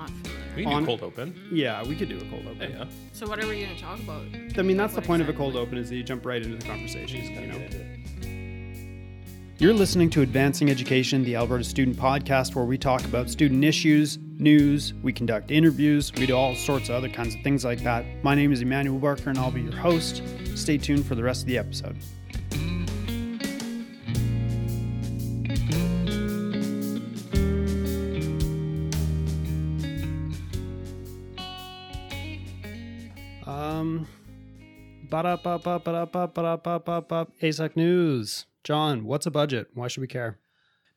not feel We can On- do cold open. Yeah, we could do a cold open. yeah. So what are we gonna talk about? I mean, that's the What point of a cold open is that you jump right into the conversation. You know? Get into it. You're listening to Advancing Education, the Alberta Student Podcast, where we talk about student issues, news, we conduct interviews, we do all sorts of other kinds of things like that. My name is Emmanuel Barker, and I'll be your host. Stay tuned for the rest of the episode. ASEC News. John, what's a budget? Why should we care?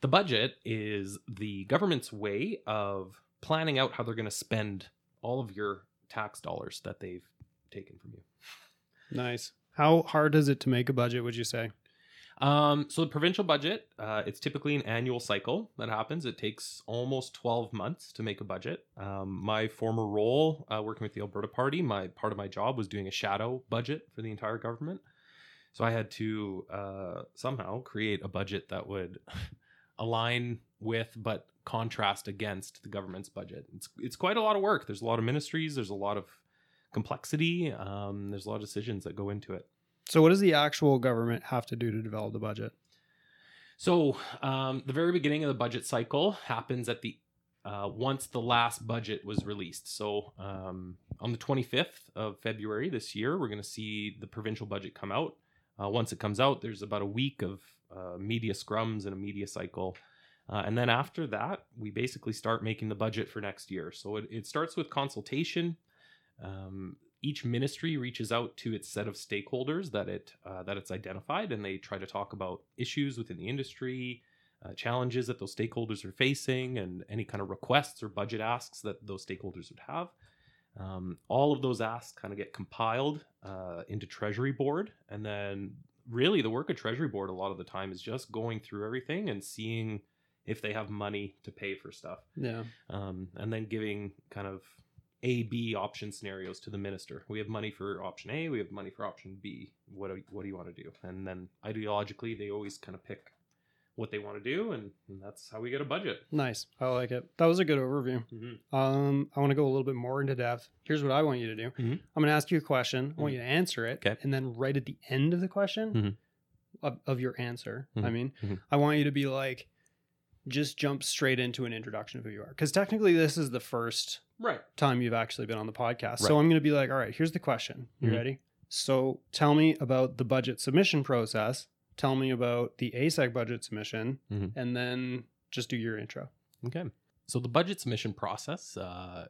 The budget is the government's way of planning out how they're going to spend all of your tax dollars that they've taken from you. Nice. How hard is it to make a budget, would you say? Um, so the provincial budget, uh, it's typically an annual cycle that happens. It takes almost 12 months to make a budget. Um, my former role uh, working with the Alberta Party, my part of my job was doing a shadow budget for the entire government. So I had to uh, somehow create a budget that would align with but contrast against the government's budget. It's it's quite a lot of work. There's a lot of ministries. There's a lot of complexity. Um, there's a lot of decisions that go into it. So, what does the actual government have to do to develop the budget? So, um, the very beginning of the budget cycle happens at the uh, once the last budget was released. So, um, on the 25th of February this year, we're going to see the provincial budget come out. Uh, once it comes out, there's about a week of uh, media scrums and a media cycle. Uh, and then after that, we basically start making the budget for next year. So, it, it starts with consultation. Um, each ministry reaches out to its set of stakeholders that it uh, that it's identified, and they try to talk about issues within the industry, uh, challenges that those stakeholders are facing, and any kind of requests or budget asks that those stakeholders would have. Um, all of those asks kind of get compiled uh, into Treasury Board, and then really the work of Treasury Board a lot of the time is just going through everything and seeing if they have money to pay for stuff Yeah. um, and then giving kind of A, B option scenarios to the minister. We have money for option A, we have money for option B. What do, what do you want to do? And then ideologically, they always kind of pick what they want to do, and, and that's how we get a budget. Nice. I like it. That was a good overview. Mm-hmm. Um, I want to go a little bit more into depth. Here's what I want you to do. Mhm. I'm going to ask you a question. I want you to answer it. Okay. And then right at the end of the question Mhm. of, of your answer, I Mhm. mean. I want you to be like, just jump straight into an introduction of who you are. Because technically, this is the first Right. time you've actually been on the podcast. So I'm going to be like, all right, here's the question. You Mhm. ready? So tell me about the budget submission process. Tell me about the ASEC budget submission, Mhm. and then just do your intro. Okay. So the budget submission process, uh,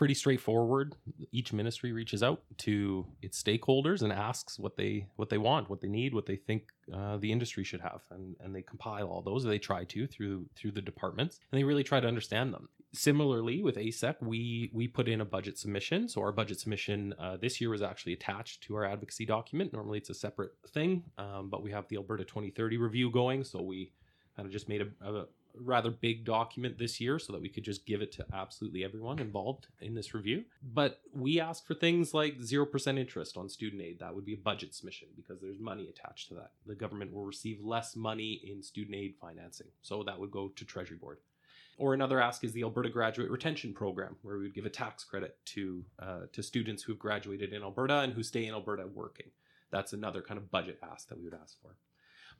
pretty straightforward. Each ministry reaches out to its stakeholders and asks what they what they want, what they need, what they think uh, the industry should have, and and they compile all those. They try to through through the departments, and they really try to understand them. Similarly, with ASEC, we we put in a budget submission. So our budget submission uh, this year was actually attached to our advocacy document. Normally, it's a separate thing, um, but we have the Alberta 2030 review going, so we kind of just made a, a rather big document this year so that we could just give it to absolutely everyone involved in this review. But we asked for things like 0% interest on student aid. That would be a budget submission because there's money attached to that. The government will receive less money in student aid financing. So that would go to Treasury Board. Or another ask is the Alberta Graduate Retention Program, where we would give a tax credit to uh, to students who have graduated in Alberta and who stay in Alberta working. That's another kind of budget ask that we would ask for.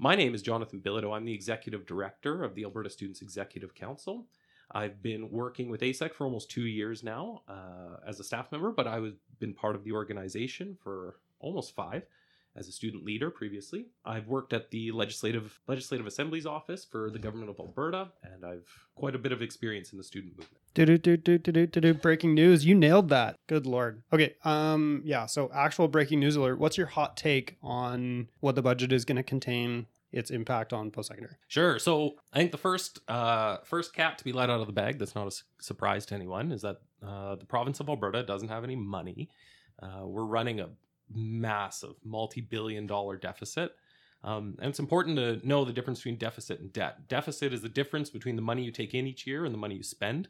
My name is Jonathan Bilodeau. I'm the executive director of the Alberta Students Executive Council. I've been working with ASEC for almost two years now uh, as a staff member, but I've been part of the organization for almost five as a student leader previously. I've worked at the Legislative Legislative Assembly's office for the government of Alberta, and I've quite a bit of experience in the student movement. Do do do do do do do do. Breaking news! You nailed that. Good lord. Okay. Um. Yeah. So actual breaking news alert. What's your hot take on what the budget is going to contain? Its impact on post secondary. Sure. So I think the first uh, first cat to be let out of the bag that's not a su- surprise to anyone is that uh, the province of Alberta doesn't have any money. Uh, we're running a massive multi-billion dollar deficit. Um, and it's important to know the difference between deficit and debt. Deficit is the difference between the money you take in each year and the money you spend.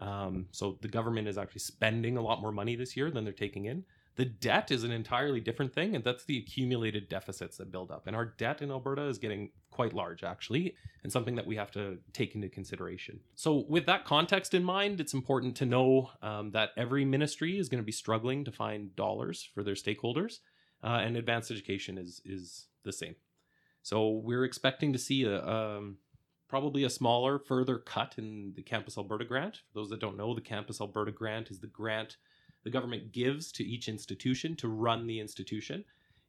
Um, so the government is actually spending a lot more money this year than they're taking in. The debt is an entirely different thing, and that's the accumulated deficits that build up. And our debt in Alberta is getting quite large, actually, and something that we have to take into consideration. So, with that context in mind, it's important to know um, that every ministry is going to be struggling to find dollars for their stakeholders, uh, and advanced education is is the same. So, we're expecting to see a um, probably a smaller, further cut in the Campus Alberta grant. For those that don't know, the Campus Alberta grant is the grant the government gives to each institution to run the institution.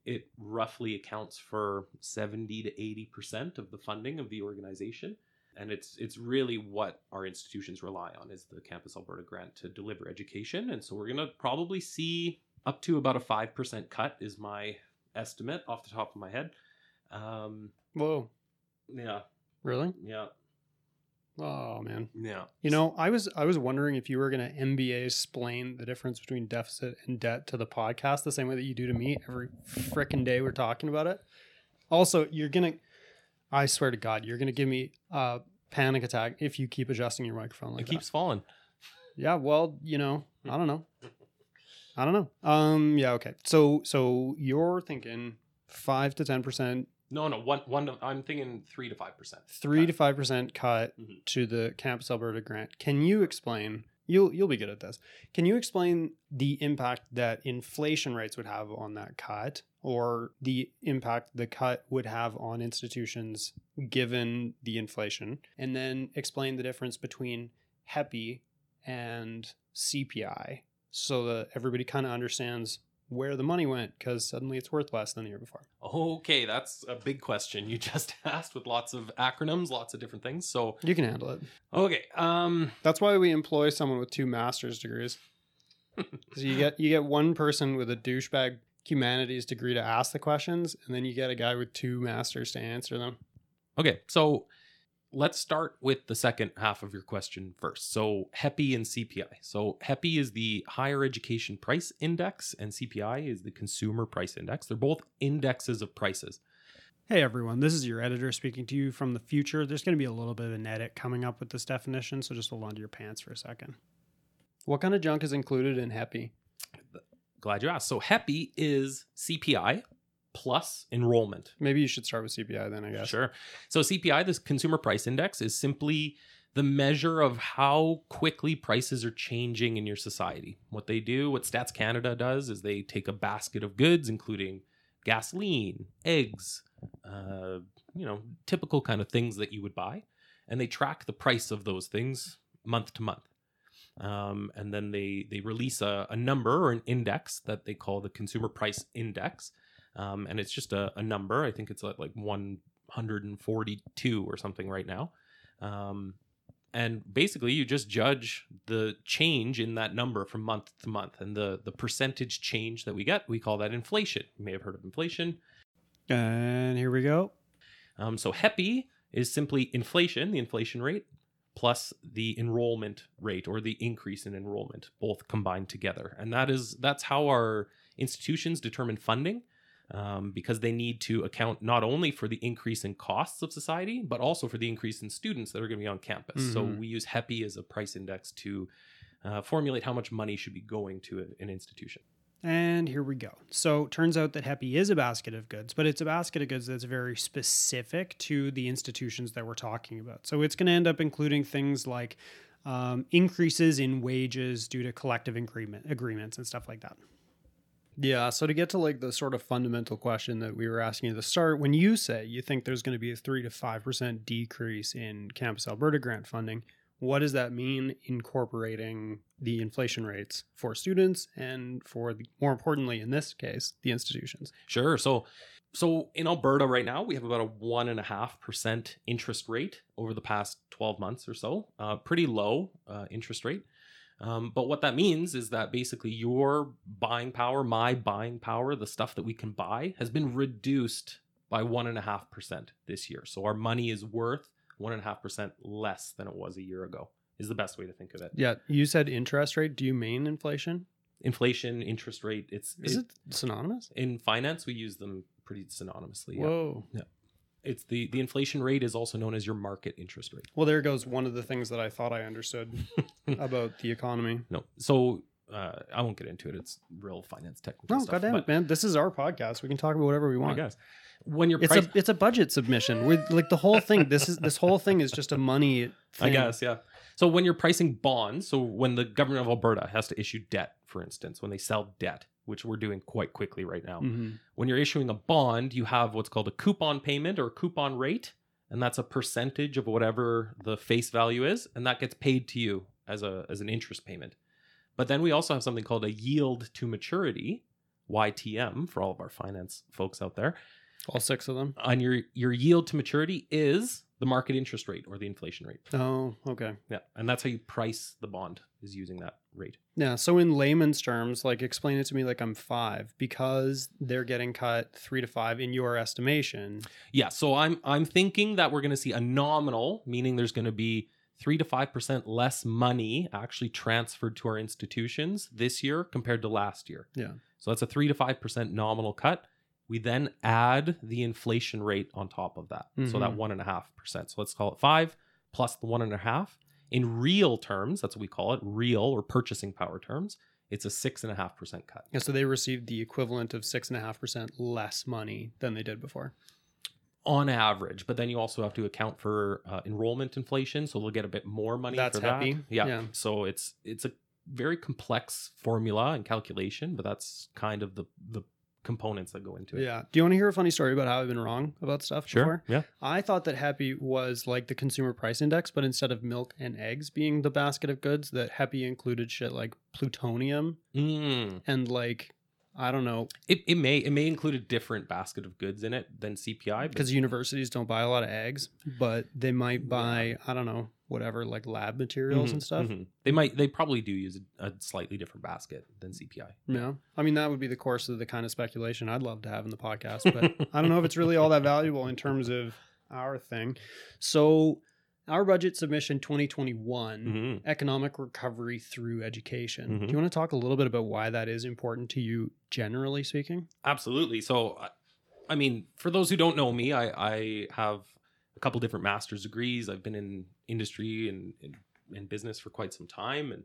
It roughly accounts for 70 to 80% of the funding of the organization. And it's it's really what our institutions rely on is the Campus Alberta grant to deliver education. And so we're gonna probably see up to about a five percent cut is my estimate off the top of my head. Um, Whoa, yeah, really? yeah, Oh man. yeah. You know, I was I was wondering if you were going to MBA explain the difference between deficit and debt to the podcast the same way that you do to me every frickin' day we're talking about it. Also, you're going to I swear to god, you're going to give me a panic attack if you keep adjusting your microphone like it keeps falling. Yeah, well, you know, I don't know. I don't know. Um yeah, okay. So so you're thinking 5 to 10% No, no, one, one. to- I'm thinking three to five percent. three to five percent cut Mhm. to the Campus Alberta grant. Can you explain? You'll you'll be good at this. Can you explain the impact that inflation rates would have on that cut, or the impact the cut would have on institutions given the inflation, and then explain the difference between HEPI and CPI, so that everybody kind of understands where the money went because suddenly it's worth less than the year before. Okay, that's a big question you just asked with lots of acronyms, lots of different things. So, You can handle it. okay, um, That's why we employ someone with two master's degrees. so you get you get one person with a douchebag humanities degree to ask the questions, and then you get a guy with two masters to answer them. okay, so let's start with the second half of your question first. So, HEPI and CPI. So, HEPI is the Higher Education Price Index, and CPI is the Consumer Price Index. They're both indexes of prices. Hey everyone, this is your editor speaking to you from the future. There's going to be a little bit of an edit coming up with this definition, so just hold on to your pants for a second. What kind of junk is included in HEPI? Glad you asked. So, HEPI is CPI plus enrollment. Maybe you should start with CPI then, I guess. Sure. So CPI, this consumer price index, is simply the measure of how quickly prices are changing in your society. What they do, what Stats Canada does, is they take a basket of goods, including gasoline, eggs, uh, you know, typical kind of things that you would buy, and they track the price of those things month to month. Um, and then they they release a, a number or an index that they call the consumer price index, um, and it's just a, a number. I think it's at like 142 or something right now. Um, and basically, you just judge the change in that number from month to month, and the the percentage change that we get, we call that inflation. You may have heard of inflation. And here we go. Um, so HEPI is simply inflation, the inflation rate, plus the enrollment rate or the increase in enrollment, both combined together. And that is that's how our institutions determine funding. Um, because they need to account not only for the increase in costs of society, but also for the increase in students that are going to be on campus. So Mhm. we use HEPI as a price index to uh, formulate how much money should be going to a- an institution. And here we go. So turns out that HEPI is a basket of goods, but it's a basket of goods that's very specific to the institutions that we're talking about. So it's going to end up including things like um, increases in wages due to collective agreement agreements and stuff like that. Yeah. So to get to like the sort of fundamental question that we were asking at the start, when you say you think there's going to be a three to five percent decrease in Campus Alberta grant funding, what does that mean incorporating the inflation rates for students and for the, more importantly in this case the institutions Sure. So, so in Alberta right now, we have about a one and a half percent interest rate over the past twelve months or so. Uh, pretty low uh, interest rate. Um, but what that means is that basically your buying power, my buying power, the stuff that we can buy, has been reduced by one and a half percent this year. So our money is worth one and a half percent less than it was a year ago. Is the best way to think of it. yeah you said interest rate do you mean inflation Inflation, interest rate. It's is it synonymous in finance we use them pretty synonymously. yeah. whoa it's the the inflation rate is also known as your market interest rate well there goes one of the things that i thought i understood about the economy no so uh, I won't get into it. It's real finance technical No, stuff. goddamn it, man. This is our podcast. We can talk about whatever we want. I guess when you're It's price- a it's a budget submission. With like the whole thing. This is this whole thing is just a money thing. I guess, yeah. So when you're pricing bonds, so when the government of Alberta has to issue debt, for instance, when they sell debt, which we're doing quite quickly right now, Mhm. when you're issuing a bond, you have what's called a coupon payment or a coupon rate, and that's a percentage of whatever the face value is, and that gets paid to you as a as an interest payment. But then we also have something called a yield to maturity, YTM, for all of our finance folks out there. All six of them. On your your yield to maturity is the market interest rate or the inflation rate. Oh, okay. Yeah, and that's how you price the bond is using that rate. Yeah. So in layman's terms, like explain it to me like I'm five because they're getting cut three to five in your estimation. Yeah, so I'm I'm thinking that we're going to see a nominal, meaning there's going to be three to five percent less money actually transferred to our institutions this year compared to last year. Yeah. So that's a three to five percent nominal cut. We then add the inflation rate on top of that, so that Mhm. one and a half percent. So let's call it five plus the one and a half. In real terms, that's what we call it, real or purchasing power terms. It's a six and a half percent cut. Yeah, so they received the equivalent of six and a half percent less money than they did before. on average, but then you also have to account for uh, enrollment inflation, so they'll get a bit more money That's for that. Yeah. Yeah. So it's it's a very complex formula and calculation, but that's kind of the the components that go into it. Yeah. Do you want to hear a funny story about how I've been wrong about stuff before? Yeah. I thought that HEPI was like the consumer price index, but instead of milk and eggs being the basket of goods, that HEPI included shit like plutonium Mm. and like I don't know It, it may it may include a different basket of goods in it than CPI, because universities don't buy a lot of eggs, but they might buy I don't know whatever like lab materials Mhm, and stuff. mhm. They might they probably do use a, a slightly different basket than CPI. Yeah. I mean, that would be the course of the kind of speculation I'd love to have in the podcast, but I don't know if it's really all that valuable in terms of our thing. So, our budget submission 2021 Mhm. economic recovery through education. Mhm. Do you want to talk a little bit about why that is important to you, generally speaking? Absolutely. So, I- I mean, for those who don't know me, I, I have a couple different master's degrees. I've been in industry and in, in business for quite some time. And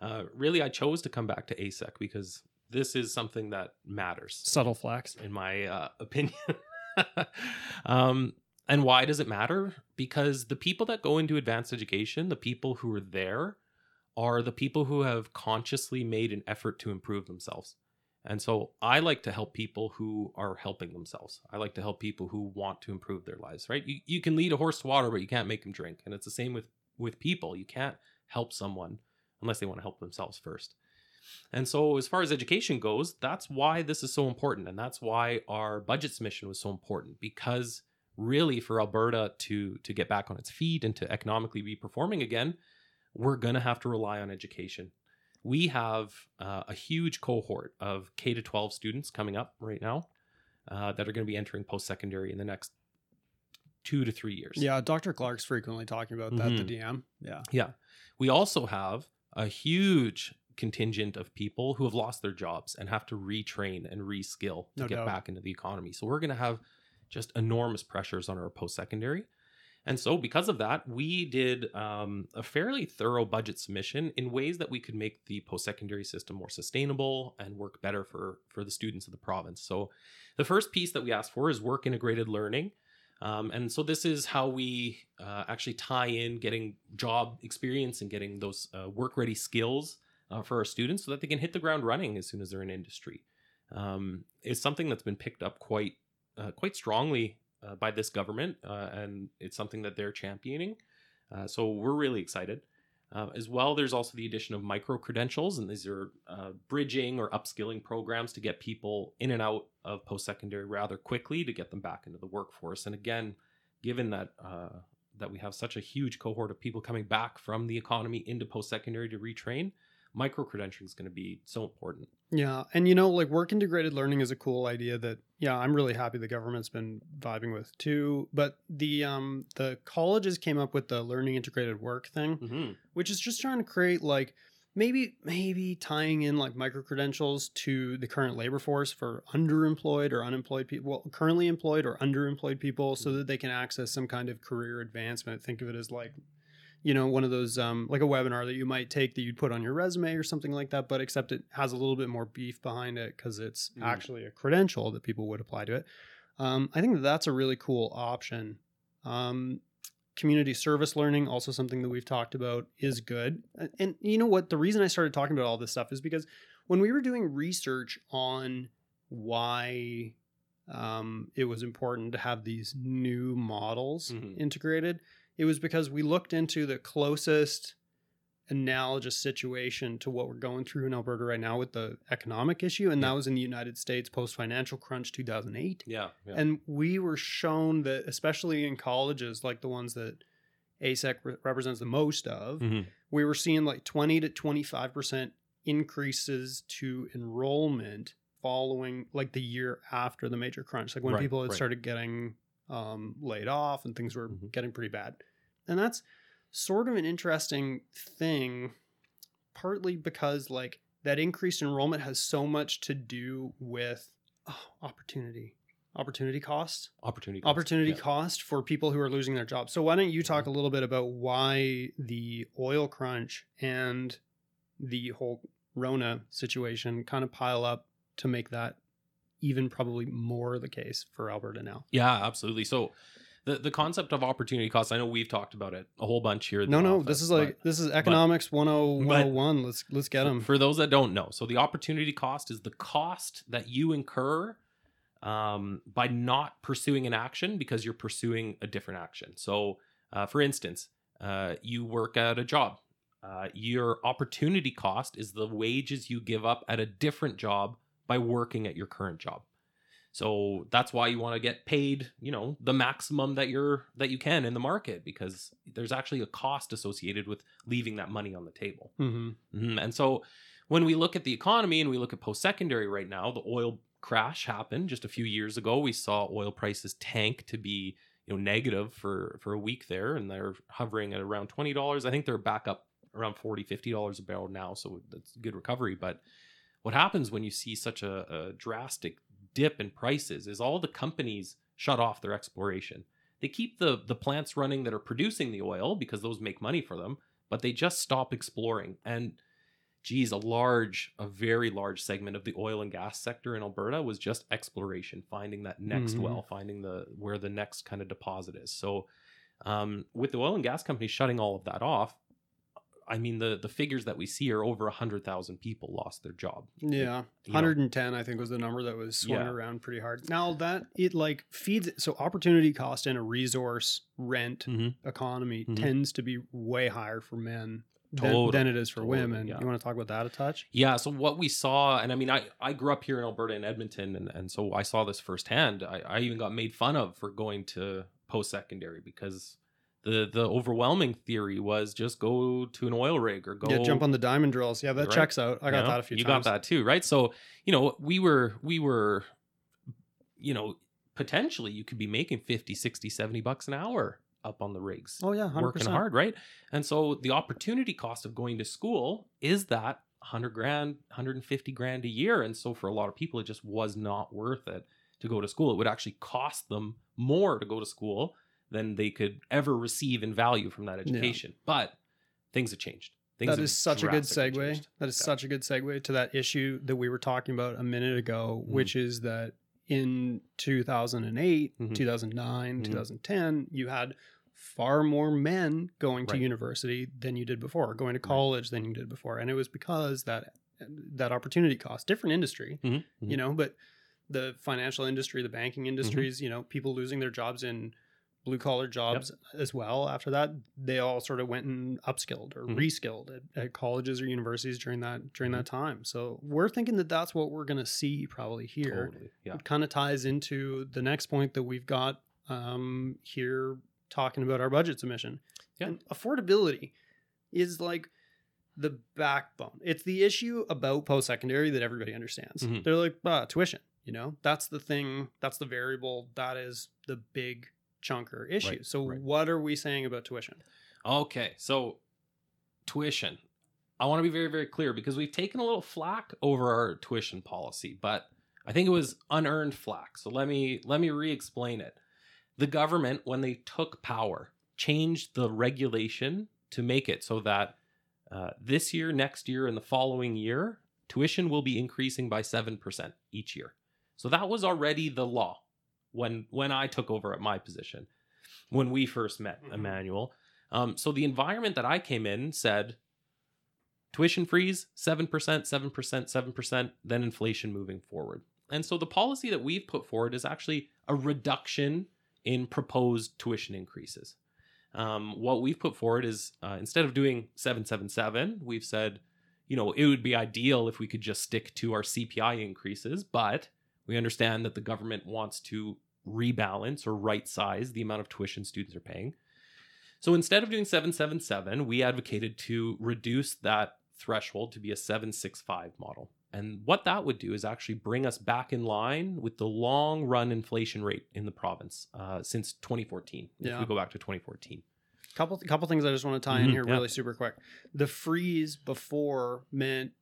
uh, really, I chose to come back to ASEC because this is something that matters, Subtle flex. in my uh, opinion. um, and why does it matter? Because the people that go into advanced education, the people who are there, are the people who have consciously made an effort to improve themselves. And so I like to help people who are helping themselves. I like to help people who want to improve their lives, right? You, you can lead a horse to water, but you can't make him drink. And it's the same with, with people. You can't help someone unless they want to help themselves first. And so, as far as education goes, that's why this is so important. And that's why our budget submission was so important because really for Alberta to, to get back on its feet and to economically be performing again, we're going to have to rely on education we have uh, a huge cohort of K to 12 students coming up right now uh, that are going to be entering post secondary in the next two to three years. Yeah, Dr. Clark's frequently talking about that, the DM. Yeah. Yeah. We also have a huge contingent of people who have lost their jobs and have to retrain and reskill to No get doubt. back into the economy. So we're going to have just enormous pressures on our post secondary. And so, because of that, we did um, a fairly thorough budget submission in ways that we could make the post secondary system more sustainable and work better for, for the students of the province. So, the first piece that we asked for is work integrated learning. Um, and so, this is how we uh, actually tie in getting job experience and getting those uh, work ready skills uh, for our students so that they can hit the ground running as soon as they're in industry. Um, it's something that's been picked up quite uh, quite strongly uh, by this government, uh, and it's something that they're championing. Uh, so we're really excited. Uh, as well, there's also the addition of micro credentials, and these are bridging or upskilling programs to get people in and out of post secondary rather quickly to get them back into the workforce. And again, given that that we have such a huge cohort of people coming back from the economy into post secondary to retrain, micro credentialing is going to be so important. Yeah. And you know, like work integrated learning is a cool idea that yeah, I'm really happy the government's been vibing with too. But the um the colleges came up with the learning integrated work thing, Mm-hmm. which is just trying to create like maybe maybe tying in like micro credentials to the current labor force for underemployed or unemployed people well, currently employed or underemployed people so that they can access some kind of career advancement think of it as like you know, one of those um, like a webinar that you might take that you'd put on your resume or something like that, but except it has a little bit more beef behind it because it's Mm. actually a credential that people would apply to it. Um, I think that that's a really cool option. Um, community service learning, also something that we've talked about, is good. And, and you know what? The reason I started talking about all this stuff is because when we were doing research on why um, it was important to have these new models Mhm. integrated, it was because we looked into the closest analogous situation to what we're going through in Alberta right now with the economic issue, and that was in the United States post financial crunch 2008. Yeah. yeah. And we were shown that, especially in colleges like the ones that ASEC re- represents the most of, Mhm. we were seeing like 20 to 25% increases to enrollment following like the year after the major crunch. Like when Right, people had right. started getting um, laid off and things were Mhm. getting pretty bad. And that's sort of an interesting thing, partly because like that increased enrollment has so much to do with oh, opportunity, opportunity cost opportunity. cost. opportunity Yeah. cost for people who are losing their jobs. So why don't you talk a Mm-hmm. little bit about why the oil crunch and the whole Rona situation kind of pile up to make that even probably more the case for Alberta now? Yeah, absolutely. So the the concept of opportunity cost, I know we've talked about it a whole bunch here. No, no, office, this is like but this is economics 10 101. let's let's get them. For those that don't know, so the opportunity cost is the cost that you incur um, by not pursuing an action because you're pursuing a different action. So, uh, for instance, uh, you work at a job. Uh, your opportunity cost is the wages you give up at a different job by working at your current job. So that's why you want to get paid, you know, the maximum that you're that you can in the market because there's actually a cost associated with leaving that money on the table. hmm Mhm. And so when we look at the economy and we look at post secondary right now, the oil crash happened just a few years ago. We saw oil prices tank to be you know negative for for a week there and they're hovering at around $20. I think they're back up around 40 $50 a barrel now, so that's good recovery, but what happens when you see such a, a drastic dip in prices is all the companies shut off their exploration. They keep the the plants running that are producing the oil because those make money for them, but they just stop exploring. And geez, a large, a very large segment of the oil and gas sector in Alberta was just exploration, finding that next Mhm. well, finding the where the next kind of deposit is. So um, with the oil and gas companies shutting all of that off, I mean the the figures that we see are over a hundred thousand people lost their job. Yeah. 110 I think was the number that was swung Yeah. around pretty hard. Now that it like feeds so opportunity cost in a resource rent Mhm. economy Mhm. tends to be way higher for men than, Totally, than it is for totally, women. yeah. You want to talk about that a touch? Yeah. So what we saw, and I mean, I, I grew up here in Alberta in Edmonton, and, and so I saw this firsthand. I, I even got made fun of for going to post secondary because the the overwhelming theory was just go to an oil rig or go Yeah, jump on the diamond drills. Yeah, that Right. checks out. I got you know? that a few times. you times. got that too, right? So you know, we were we were, you know, potentially you could be making 50, 60, 70 bucks an hour up on the rigs Oh yeah, 100%. working hard, right? And so the opportunity cost of going to school is that 100 grand, 150 grand a year. And so for a lot of people, it just was not worth it to go to school. It would actually cost them more to go to school than they could ever receive in value from that Yeah. education. But things have changed. Things That is such a good segue. changed. That is Yeah. such a good segue to that issue that we were talking about a minute ago, Mhm. which is that in 2008, Mhm. 2009, Mhm. 2010, you had far more men going to university than you did before, going to college than you did before. And it was because that that opportunity cost, different industry, Mhm, you know, but the financial industry, the banking industries, you know, people losing their jobs in blue collar jobs as well. After that, they all sort of went and upskilled or Mhm. reskilled at, at colleges or universities during that during Mhm. that time. So we're thinking that that's what we're going to see probably here. Totally. Yeah. It kind of ties into the next point that we've got um, here talking about our budget submission. Yeah. And affordability is like the backbone. It's the issue about post secondary that everybody understands. Mhm. They're like, ah, tuition. You know, that's the thing. That's the variable. That is the big chunker issue. Right, so, right. what are we saying about tuition? Okay, so tuition. I want to be very, very clear because we've taken a little flack over our tuition policy, but I think it was unearned flack. So let me let me re-explain it. The government, when they took power, changed the regulation to make it so that uh, this year, next year, and the following year, tuition will be increasing by 7% each year. So that was already the law when when I took over at my position when we first met Mhm. Emmanuel. Um, so the environment that I came in said tuition freeze 7%, 7%, 7%, then inflation moving forward. And so the policy that we've put forward is actually a reduction in proposed tuition increases. Um, what we've put forward is uh, instead of doing 777, we've said, you know, it would be ideal if we could just stick to our CPI increases, but we understand that the government wants to rebalance or right size the amount of tuition students are paying. So instead of doing 777, we advocated to reduce that threshold to be a 765 model. And what that would do is actually bring us back in line with the long run inflation rate in the province uh, since 2014. yeah. If we go back to 2014. couple couple things I just want to tie in Mhm, here yeah. really super quick. The freeze before meant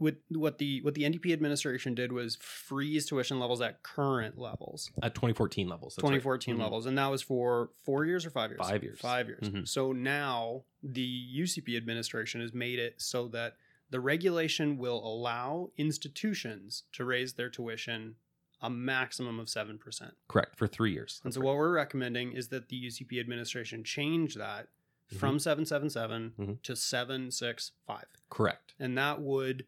with what the what the NDP administration did was freeze tuition levels at current levels, At 2014 levels. that's right. 2014 Mhm. levels, and that was for four years or five years. Five years. Five years. Mhm. So now the UCP administration has made it so that the regulation will allow institutions to raise their tuition a maximum of seven percent. Correct. For three years. And That's so right. what we're recommending is that the UCP administration change that Mm-hmm. from 777 Mhm. to 765. Correct. And that would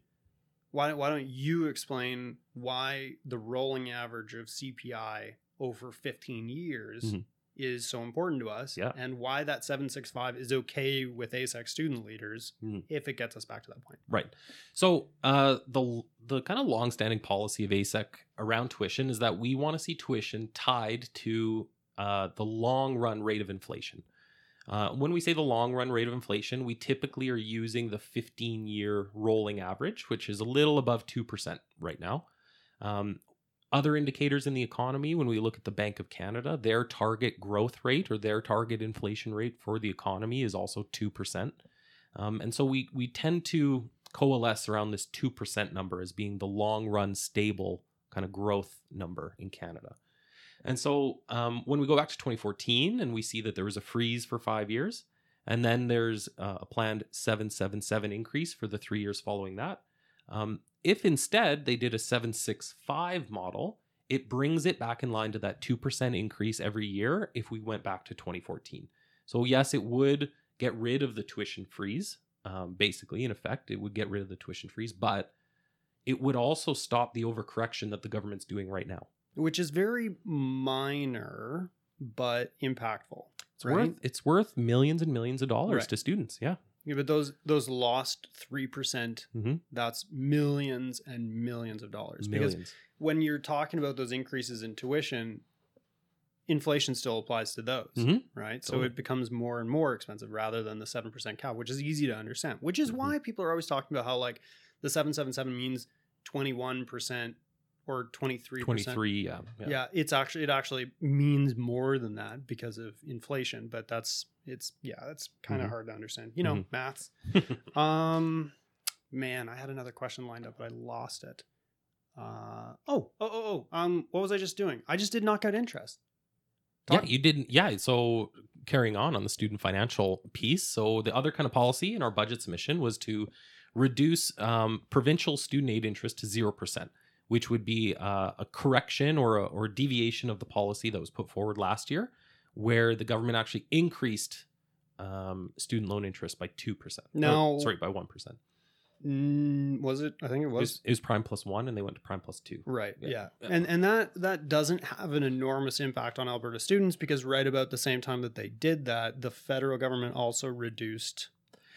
why don't, why don't you explain why the rolling average of CPI over 15 years Mhm. is so important to us Yeah. and why that 765 is okay with ASEC student leaders Mhm. if it gets us back to that point. Right. So uh, the the kind of longstanding policy of ASEC around tuition is that we want to see tuition tied to uh, the long run rate of inflation. Uh, when we say the long run rate of inflation, we typically are using the 15 year rolling average, which is a little above 2% right now. Um, other indicators in the economy, when we look at the Bank of Canada, their target growth rate or their target inflation rate for the economy is also 2%. Um, and so we, we tend to coalesce around this 2% number as being the long run stable kind of growth number in Canada. And so um, when we go back to 2014 and we see that there was a freeze for five years, and then there's uh, a planned 777 increase for the three years following that. Um, if instead they did a 765 model, it brings it back in line to that 2% increase every year if we went back to 2014. So, yes, it would get rid of the tuition freeze. Um, basically, in effect, it would get rid of the tuition freeze, but it would also stop the overcorrection that the government's doing right now. Which is very minor but impactful. It's Right. worth it's worth millions and millions of dollars Right. to students. Yeah. Yeah, but those those lost three percent, Mhm. that's millions and millions of dollars. Because when you're talking about those increases in tuition, inflation still applies to those, Mhm. right? So it becomes more and more expensive rather than the seven percent cap, which is easy to understand. Which is Mhm. why people are always talking about how like the seven seven seven means twenty one percent or twenty three percent. 23, yeah. Yeah. it's actually it actually means more than that because of inflation, but that's it's yeah, that's kind of Mhm. hard to understand. You know, Mhm. maths. Um, man, I had another question lined up, but I lost it. Uh, oh, oh, oh, oh. Um, what was I just doing? I just did knockout interest. Yeah, you didn't. Yeah, so carrying on on the student financial piece. So the other kind of policy in our budget submission was to reduce um, provincial student aid interest to zero percent, which would be uh, a correction or a, or deviation of the policy that was put forward last year, where the government actually increased um, student loan interest by two percent. Now- sorry, by one percent. Mm, was it? I think it It was. was, it was prime plus one, and they went to prime plus two. Right. Yeah. Yeah. Yeah. And and that that doesn't have an enormous impact on Alberta students because right about the same time that they did that, the federal government also reduced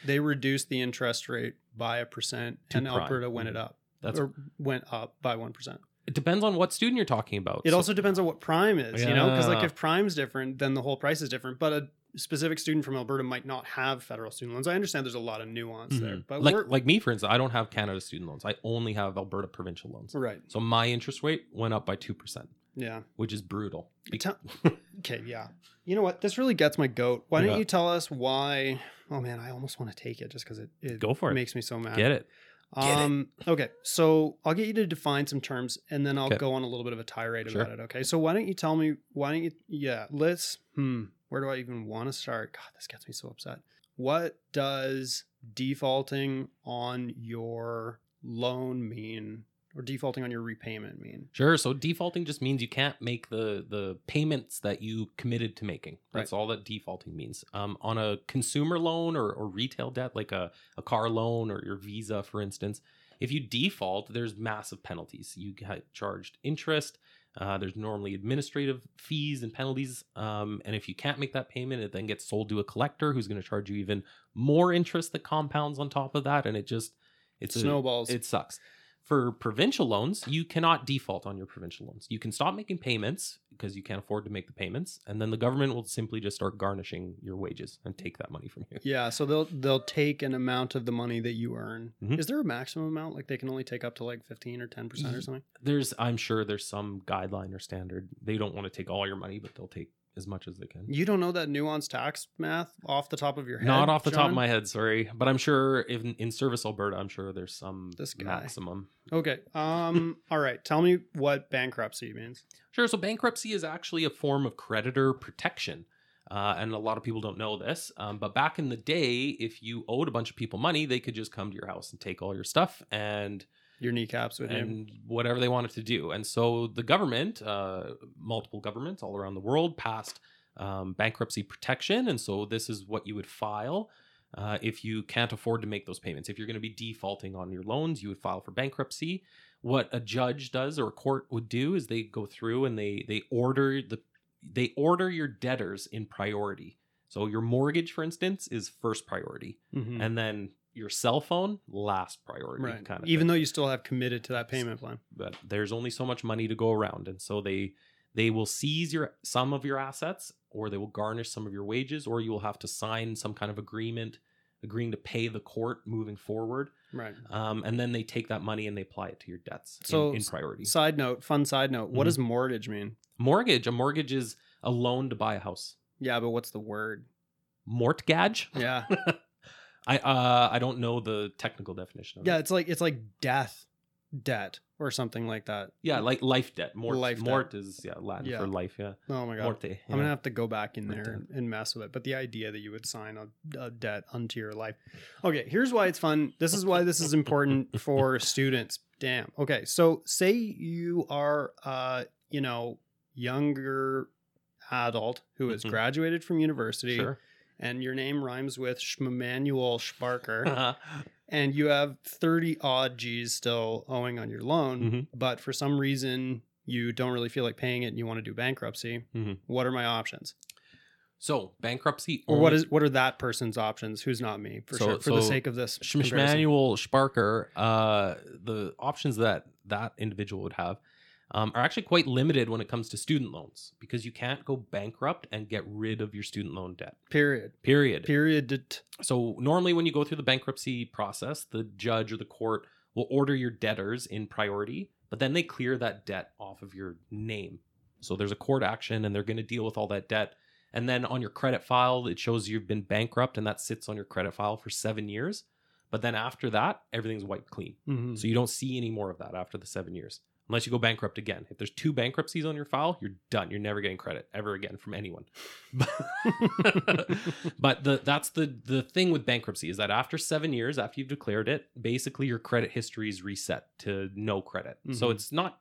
they reduced the interest rate by a percent To and prime. Alberta went it Mhm. up. That's or went up by 1%. it. Depends on what student you're talking about. It So- also depends on what prime is, you know, because like Yeah. if prime's different, then the whole price is different. But a specific student from Alberta might not have federal student loans. I understand there's a lot of nuance there, Mhm. but like like me, for instance, I don't have Canada student loans. I only have Alberta provincial loans. right. So my interest rate went up by two percent, Yeah. which is brutal. Tell- okay, yeah. You know what? This really gets my goat. Why don't Yeah. you tell us why? Oh man, I almost want to take it just because it, it Go for it. makes me so mad. Get it? Um, Okay, so I'll get you to define some terms, and then I'll Okay. go on a little bit of a tirade Sure. about it. Okay, so why don't you tell me? Why don't you? Yeah, let's. Hmm. Where do I even want to start? God, this gets me so upset. what does defaulting on your loan mean or defaulting on your repayment mean? Sure. So defaulting just means you can't make the the payments that you committed to making. That's all that defaulting means. Um, on a consumer loan or, or retail debt, like a, a car loan or your Visa, for instance, if you default, there's massive penalties. You get charged interest. Uh, there's normally administrative fees and penalties. Um, and if you can't make that payment, it then gets sold to a collector who's going to charge you even more interest that compounds on top of that. And it just, it's a- Snowballs. it sucks. For provincial loans, you cannot default on your provincial loans. You can stop making payments because you can't afford to make the payments, and then the government will simply just start garnishing your wages and take that money from you. yeah, so they'll they'll take an amount of the money that you earn. Mhm. Is there a maximum amount? Like they can only take up to like fifteen or ten percent or something? There's, I'm sure, there's some guideline or standard. They don't want to take all your money, but they'll take as much as they can. You don't know that nuanced tax math off the top of your head? Not off the top of my head, sorry, but I'm sure if in Service Alberta, I'm sure there's some This guy. maximum. Okay. Um. all right. Tell me what bankruptcy means. Sure. So bankruptcy is actually a form of creditor protection. Uh, and a lot of people don't know this. Um, but back in the day, if you owed a bunch of people money, they could just come to your house and take all your stuff and Your kneecaps with him. and whatever they wanted to do. And so the government, uh, multiple governments all around the world, passed um, bankruptcy protection. And so this is what you would file uh, if you can't afford to make those payments. If you're going to be defaulting on your loans, you would file for bankruptcy. What a judge does or a court would do is they go through and they they order the they order your debtors in priority. So your mortgage, for instance, is first priority, Mhm. and then your cell phone last priority. right. Kind of Even thing though you still have committed to that payment plan. but there's only so much money to go around and so they they will seize your some of your assets or they will garnish some of your wages or you will have to sign some kind of agreement agreeing to pay the court moving forward Right. um, and then they take that money and they apply it to your debts So, in, priority Side note, fun side note. What Mhm. does mortgage mean? mortgage a mortgage is a loan to buy a house Yeah, but what's the word? mortgage Yeah. i uh i don't know the technical definition of yeah, it it's like it's like death debt or something like that. yeah like life debt mort Life debt. mort is yeah latin Yeah. for life yeah Oh my god. morte I'm gonna have to go back in there and, and mess with it. But the idea that you would sign a, a debt unto your life. Okay, here's why it's fun. This is why this is important for students. Damn. Okay, so say you are, uh, you know, younger adult who has Mhm. graduated from university, sure and your name rhymes with Schmanuel Sparker, and you have 30 odd G's still owing on your loan, Mhm. but for some reason you don't really feel like paying it and you want to do bankruptcy. Mhm. What are my options? So bankruptcy, Or what is what are that person's options? Who's not me for So- sure. For the sake of this. Schmanuel Sparker? Uh, the options that that individual would have um, are actually quite limited when it comes to student loans because you can't go bankrupt and get rid of your student loan debt. Period. Period. Period. So normally, when you go through the bankruptcy process, the judge or the court will order your debtors in priority, but then they clear that debt off of your name. So there's a court action, and they're going to deal with all that debt. And then on your credit file, it shows you've been bankrupt, and that sits on your credit file for seven years. But then after that, everything's wiped clean. Mhm. So you don't see any more of that after the seven years, unless you go bankrupt again. If there's two bankruptcies on your file, you're done. You're never getting credit ever again from anyone. but the that's the the thing with bankruptcy is that after seven years, after you've declared it, basically your credit history is reset to no credit. So Mhm. it's not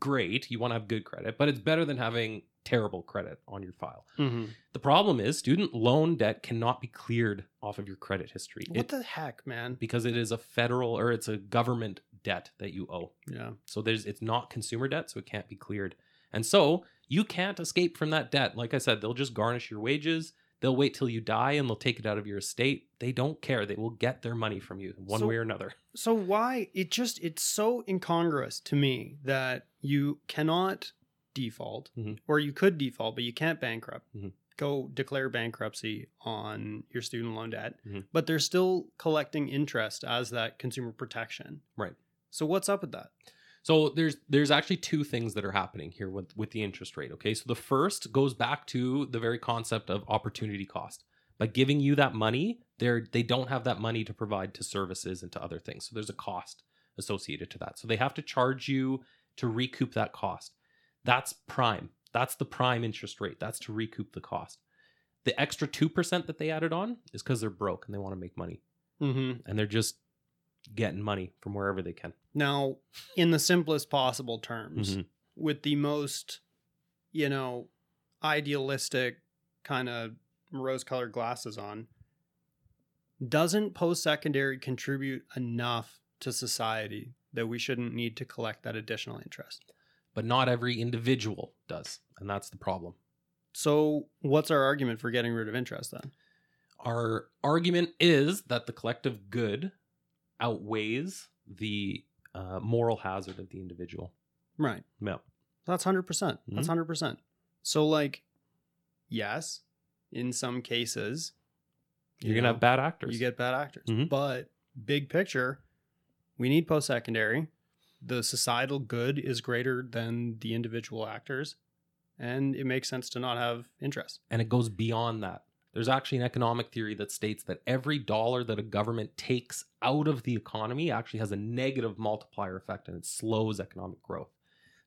great. You want to have good credit, but it's better than having terrible credit on your file. Mhm. The problem is student loan debt cannot be cleared off of your credit history. What It- the heck, man? because it is a federal or it's a government debt that you owe. Yeah. So there's it's not consumer debt, so it can't be cleared. And so you can't escape from that debt. Like I said, they'll just garnish your wages. They'll wait till you die and they'll take it out of your estate. They don't care. They will get their money from you one So- way or another. So why it just it's so incongruous to me that you cannot default Mhm. or you could default but you can't bankrupt. Mhm. Go declare bankruptcy on your student loan debt, Mhm. but they're still collecting interest as that consumer protection. Right. So what's up with that? So there's there's actually two things that are happening here with with the interest rate. Okay, so the first goes back to the very concept of opportunity cost. By giving you that money, they're they don't have that money to provide to services and to other things. So there's a cost associated to that. So they have to charge you to recoup that cost. That's prime. That's the prime interest rate. That's to recoup the cost. The extra 2% that they added on is because they're broke and they want to make money. Mm-hmm. And they're just getting money from wherever they can. Now, in the simplest possible terms, Mhm. with the most, you know, idealistic kind of rose colored glasses on, doesn't post secondary contribute enough to society that we shouldn't need to collect that additional interest? But not every individual does. And that's the problem. So, what's our argument for getting rid of interest then? Our argument is that the collective good outweighs the uh, moral hazard of the individual. Right. Yeah. That's 100%. percent That's Mhm. 100%. So, like, yes, in some cases, You're you going to have bad actors. You get bad actors. Mhm. But big picture, we need post secondary. The societal good is greater than the individual actors. And it makes sense to not have interest. and it goes beyond that. There's actually an economic theory that states that every dollar that a government takes out of the economy actually has a negative multiplier effect and it slows economic growth.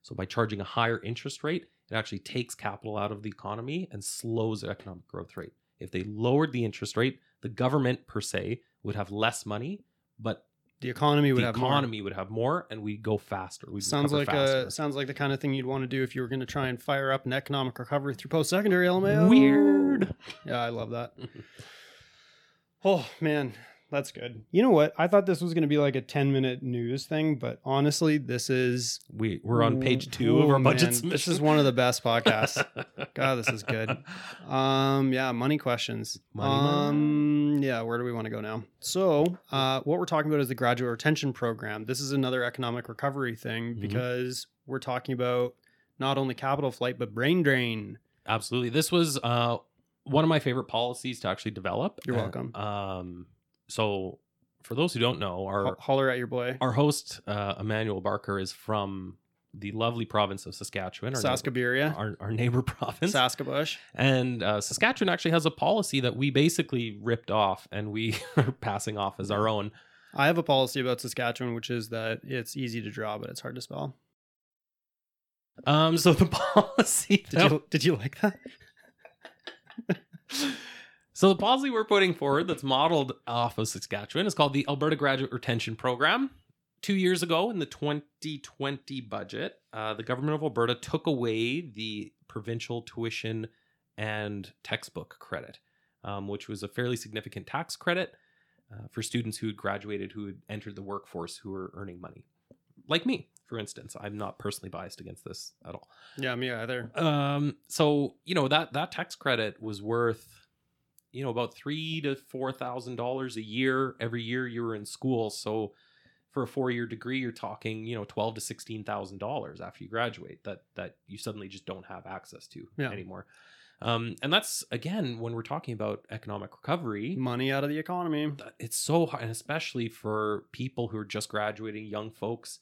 So by charging a higher interest rate, it actually takes capital out of the economy and slows the economic growth rate. If they lowered the interest rate, the government per se would have less money, but The economy would the have economy would have more and we'd go faster. We'd Sounds like faster. a sounds like the kind of thing you'd want to do if you were going to try and fire up an economic recovery through post secondary LMAO. Weird. Yeah, I love that. oh man, that's good. You know what? I thought this was going to be like a ten minute news thing, but honestly, this is we we're on page two of Oh, our budget man. This is one of the best podcasts. God, this is good. Um, yeah, money questions. Money, money. Yeah, where do we want to go now? So, uh, what we're talking about is the graduate retention program. This is another economic recovery thing Mhm. because we're talking about not only capital flight but brain drain. Absolutely. This was uh, one of my favorite policies to actually develop. You're Uh, welcome. Um, so, for those who don't know, Ho- our holler at your boy, our host uh, Emmanuel Barker is from the lovely province of Saskatchewan, our neighbor, our, our neighbor province. Saskabush. and uh, Saskatchewan actually has a policy that we basically ripped off and we are passing off as our own. I have a policy about Saskatchewan, which is that it's easy to draw, but it's hard to spell. Um, so the policy Did you did you like that? So the policy we're putting forward that's modeled off of Saskatchewan is called the Alberta Graduate Retention Program. Two years ago in the 2020 budget, uh, the government of Alberta took away the provincial tuition and textbook credit, um, which was a fairly significant tax credit uh, for students who had graduated, who had entered the workforce, who were earning money. Like me, for instance. I'm not personally biased against this at all. Yeah, me either. Um, so you know that that tax credit was worth, you know, about three to four thousand dollars a year every year you were in school. So for a four year degree, you're talking, you know, twelve to sixteen thousand dollars after you graduate that that you suddenly just don't have access to Yeah. anymore. Um, and that's again when we're talking about economic recovery, Money out of the economy. it's so hard, and especially for people who are just graduating, young folks.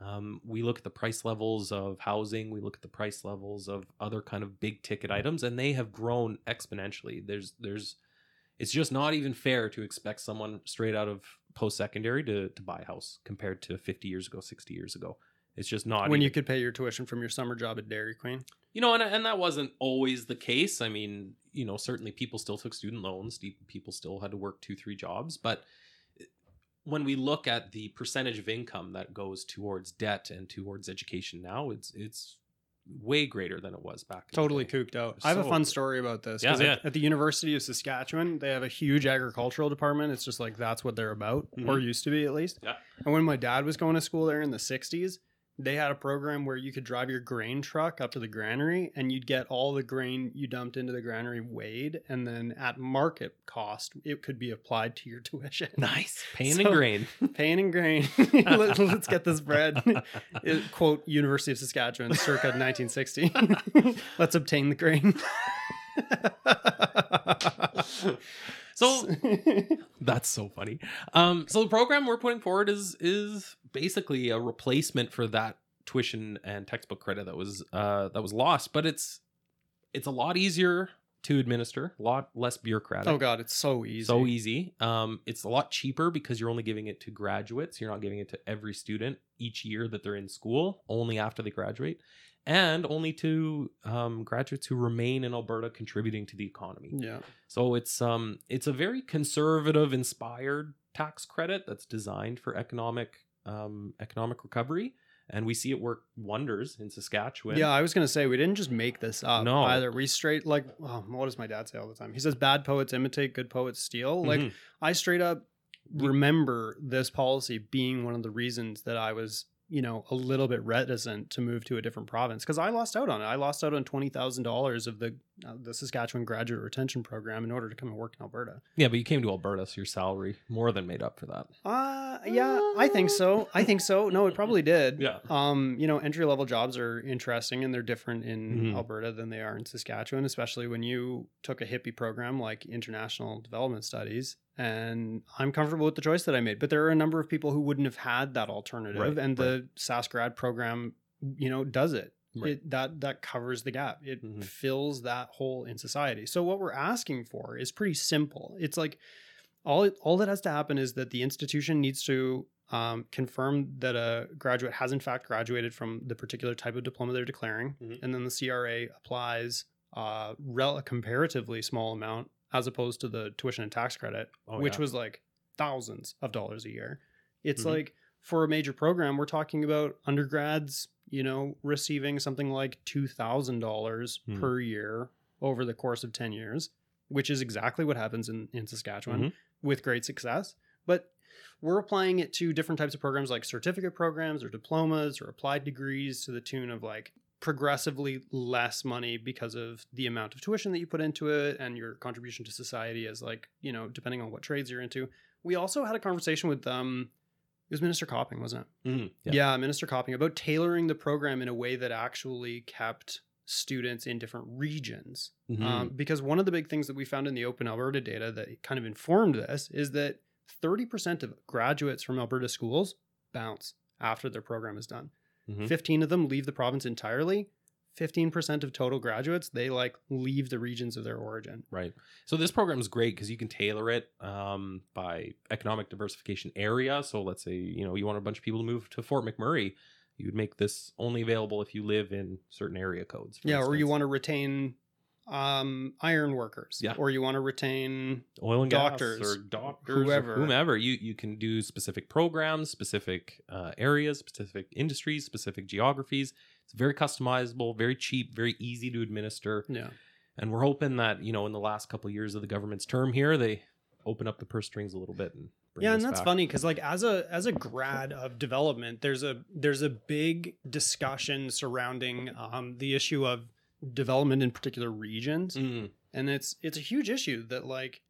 Um, we look at the price levels of housing, we look at the price levels of other kind of big ticket items, and they have grown exponentially. There's, there's, it's just not even fair to expect someone straight out of post secondary to to buy a house compared to 50 years ago, 60 years ago. It's just not when you could pay your tuition from your summer job at Dairy Queen. you know, and, and that wasn't always the case. I mean, you know, certainly people still took student loans, people still had to work two, three jobs. But eh, when we look at the percentage of income that goes towards debt and towards education now, it's it's way greater than it was back. Totally cooked out. I have a fun story about this. Yeah, 'cause at, yeah. at the University of Saskatchewan, they have a huge agricultural department. It's just like that's what they're about, or Mhm. used to be at least. Yeah. And when my dad was going to school there in the 60s, they had a program where you could drive your grain truck up to the granary and you'd get all the grain you dumped into the granary weighed. And then at market cost, it could be applied to your tuition. Nice, pain So- and grain. Pain and grain. Let, us get this bread. It- quote University of Saskatchewan, circa 1960. let's obtain the grain. so That's so funny. Um, so the program we're putting forward is is basically a replacement for that tuition and textbook credit that was uh, that was lost, but it's it's a lot easier to administer, a lot less bureaucratic. oh god, it's so easy. So easy. Um, it's a lot cheaper because you're only giving it to graduates. You're not giving it to every student each year that they're in school, only after they graduate. and only to um, graduates who remain in Alberta contributing to the economy. Yeah. So it's um it's a very conservative inspired tax credit that's designed for economic um economic recovery and we see it work wonders in Saskatchewan. Yeah, I was gonna say we didn't just make this up. No. either. We straight like oh, what does my dad say all the time? He says bad poets imitate, good poets steal. Like Mhm. I straight up remember this policy being one of the reasons that I was, you know, a little bit reticent to move to a different province because I lost out on it. I lost out on twenty thousand dollars of the uh, the Saskatchewan Graduate Retention Program in order to come and work in Alberta. yeah, but you came to Alberta, so your salary more than made up for that. Uh yeah, I think so. I think so. No, it probably did. Yeah. Um, you know, entry level jobs are interesting and they're different in Mhm. Alberta than they are in Saskatchewan, especially when you took a hippie program like International Development Studies. And I'm comfortable with the choice that I made. But there are a number of people who wouldn't have had that alternative. Right, and the SAS grad program, you know, does it. Right. It that that covers the gap. It Mhm. fills that hole in society. So what we're asking for is pretty simple. It's like all it, all that has to happen is that the institution needs to um, confirm that a graduate has in fact graduated from the particular type of diploma they're declaring, Mhm. and then the CRA applies uh, rel- a comparatively small amount as opposed to the tuition and tax credit, Oh, which yeah. was like thousands of dollars a year. It's Mhm. like for a major program, we're talking about undergrads, you know, receiving something like two thousand dollars Hmm. per year over the course of ten years, which is exactly what happens in in Saskatchewan Mhm. with great success. But we're applying it to different types of programs like certificate programs or diplomas or applied degrees to the tune of like progressively less money because of the amount of tuition that you put into it and your contribution to society as like, you know, depending on what trades you're into. We also had a conversation with um it was Minister Copping, wasn't it? Mhm. Yeah. Minister Copping about tailoring the program in a way that actually kept students in different regions. Mhm. Um, because one of the big things that we found in the Open Alberta data that kind of informed this is that 30% of graduates from Alberta schools bounce after their program is done. Mhm. 15 of them leave the province entirely. 15% of total graduates, they like leave the regions of their origin. Right. So this program is great because you can tailor it um, by economic diversification area. So let's say you know you want a bunch of people to move to Fort McMurray, you would make this only available if you live in certain area codes. Yeah, or you want to retain um, iron workers. Yeah. Or you want to retain oil and doctors, gas or doctors, whoever. whoever, whomever. You you can do specific programs, specific uh, areas, specific industries, specific geographies. It's very customizable, very cheap, very easy to administer. yeah. And we're hoping that you know in the last couple of years of the government's term here, they open up the purse strings a little bit and bring yeah and that's back. funny because like as a as a grad of development there's a there's a big discussion surrounding um, the issue of development in particular regions. Mm, and it's it's a huge issue that like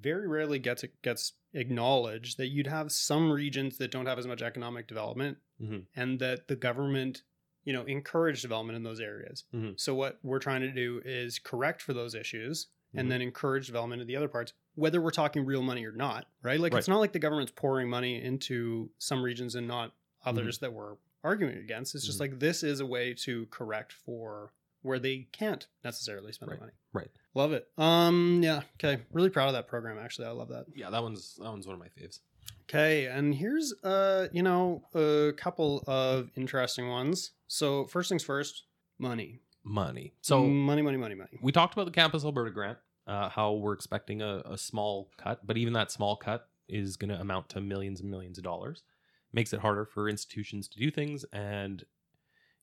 very rarely gets gets acknowledged that you'd have some regions that don't have as much economic development Mhm. and that the government you know encourage development in those areas. Mhm. so what we're trying to do is correct for those issues and then encourage development in the other parts whether we're talking real money or not right? Like it's not like the government's pouring money into some regions and not others that we're arguing against. It's just Mhm. like this is a way to correct for where they can't necessarily spend Right. the money right. love it um yeah okay really proud of that program actually i love that Yeah, that one's that one's one of my faves. Okay, and here's uh, you know, a couple of interesting ones. So first things first, money. Money. So money, money, money, money. we talked about the Campus Alberta grant, uh, how we're expecting a, a small cut, but even that small cut is going to amount to millions and millions of dollars. Makes it harder for institutions to do things, and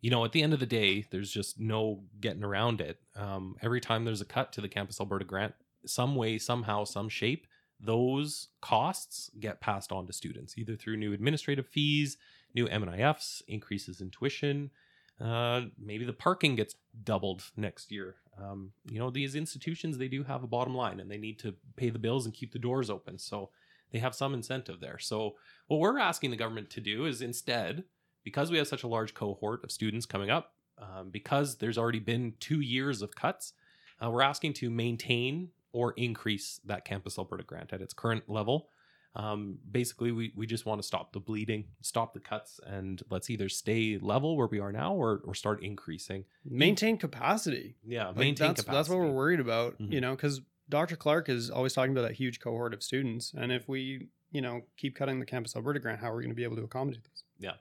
you know, at the end of the day, there's just no getting around it. Um, every time there's a cut to the Campus Alberta grant, some way, somehow, some shape, those costs get passed on to students, either through new administrative fees, new M&IFs, increases in tuition. Uh, maybe the parking gets doubled next year. Um, you know, these institutions they do have a bottom line, and they need to pay the bills and keep the doors open. So they have some incentive there. So what we're asking the government to do is instead, because we have such a large cohort of students coming up, um, because there's already been two years of cuts, uh, we're asking to maintain or increase that Campus Alberta grant at its current level. Um, basically, we, we just want to stop the bleeding, stop the cuts, and let's either stay level where we are now or, or start increasing. Maintain capacity. Yeah, Like, maintain that's, capacity. That's what we're worried about, Mhm. you know, because Dr. Clark is always talking about that huge cohort of students, and if we, you know, keep cutting the Campus Alberta grant, how are we going to be able to accommodate this? Yeah.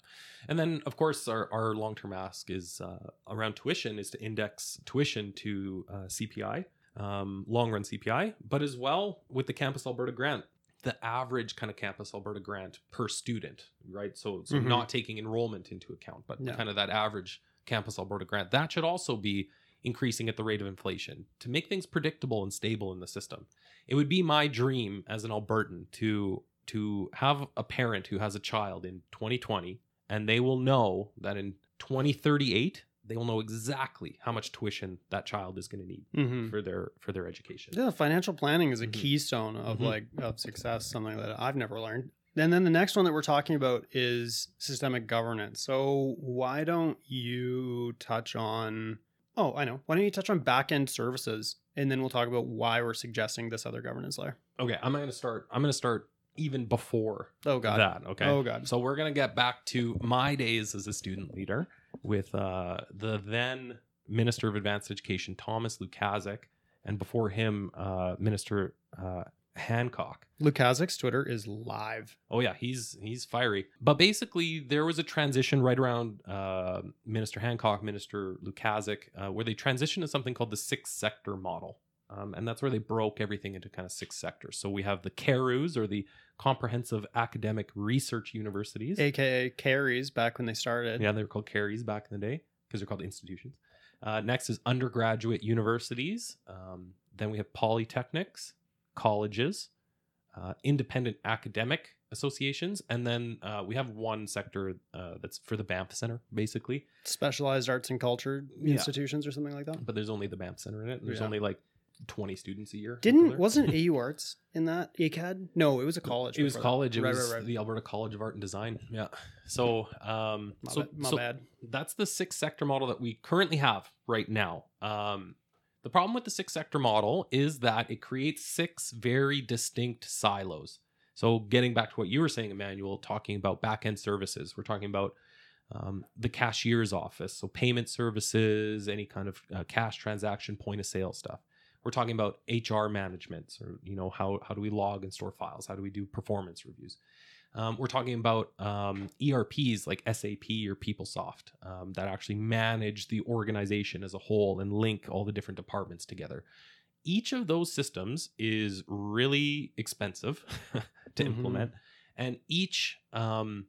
And then, of course, our, our long term ask is uh, around tuition is to index tuition to uh, CPI, um, long run CPI, but as well with the Campus Alberta grant, the average kind of Campus Alberta grant per student, right? So, so Mhm. not taking enrollment into account, but Yeah. kind of that average Campus Alberta grant. That should also be increasing at the rate of inflation to make things predictable and stable in the system. It would be my dream as an Albertan to to have a parent who has a child in 2020 and they will know that in 2038 they will know exactly how much tuition that child is going to need Mm-hmm. for their for their education. Yeah, financial planning is a Mhm. keystone of Mhm. like of success, something that I've never learned. And then the next one that we're talking about is systemic governance. So why don't you touch on Oh, I know. Why don't you touch on back end services and then we'll talk about why we're suggesting this other governance layer. Okay, I'm going to start I'm going to start even before Oh god. that, okay? Oh god. So we're gonna get back to my days as a student leader with uh, the then Minister of Advanced Education Thomas Lukaszuk, and before him uh, Minister uh, Hancock. Lukaszuk's Twitter is live. Oh yeah, he's he's fiery. But basically, there was a transition right around uh, Minister Hancock, Minister Lukaszuk, uh, where they transitioned to something called the six sector model. Um, and that's where they broke everything into kind of six sectors. So we have the CARUs, or the Comprehensive Academic Research Universities. AKA carries back when they started. Yeah, they were called carries back in the day because they're called institutions. Uh, next is undergraduate universities. Um, then we have polytechnics, colleges, uh, independent academic associations, and then uh, we have one sector uh, that's for the Banff Center, basically. Specialized arts and culture Yeah. institutions or something like that. But there's only the Banff Center in it. There's Yeah. only like 20 students a year. Didn't wasn't AU Arts in that ACAD? No, it was a college. It was before that. college. It Right, was right, right. the Alberta College of Art and Design. Yeah. So, um, My, so, bad, my so bad. that's the six sector model that we currently have right now. Um, the problem with the six sector model is that it creates six very distinct silos. So, getting back to what you were saying, Emmanuel, talking about back end services, we're talking about um, the cashier's office, so payment services, any kind of uh, cash transaction, point of sale stuff. We're talking about HR management, or you know how how do we log and store files? How do we do performance reviews? Um, we're talking about um, ERPs like SAP or PeopleSoft um, that actually manage the organization as a whole and link all the different departments together. Each of those systems is really expensive to Mhm. implement, and each um,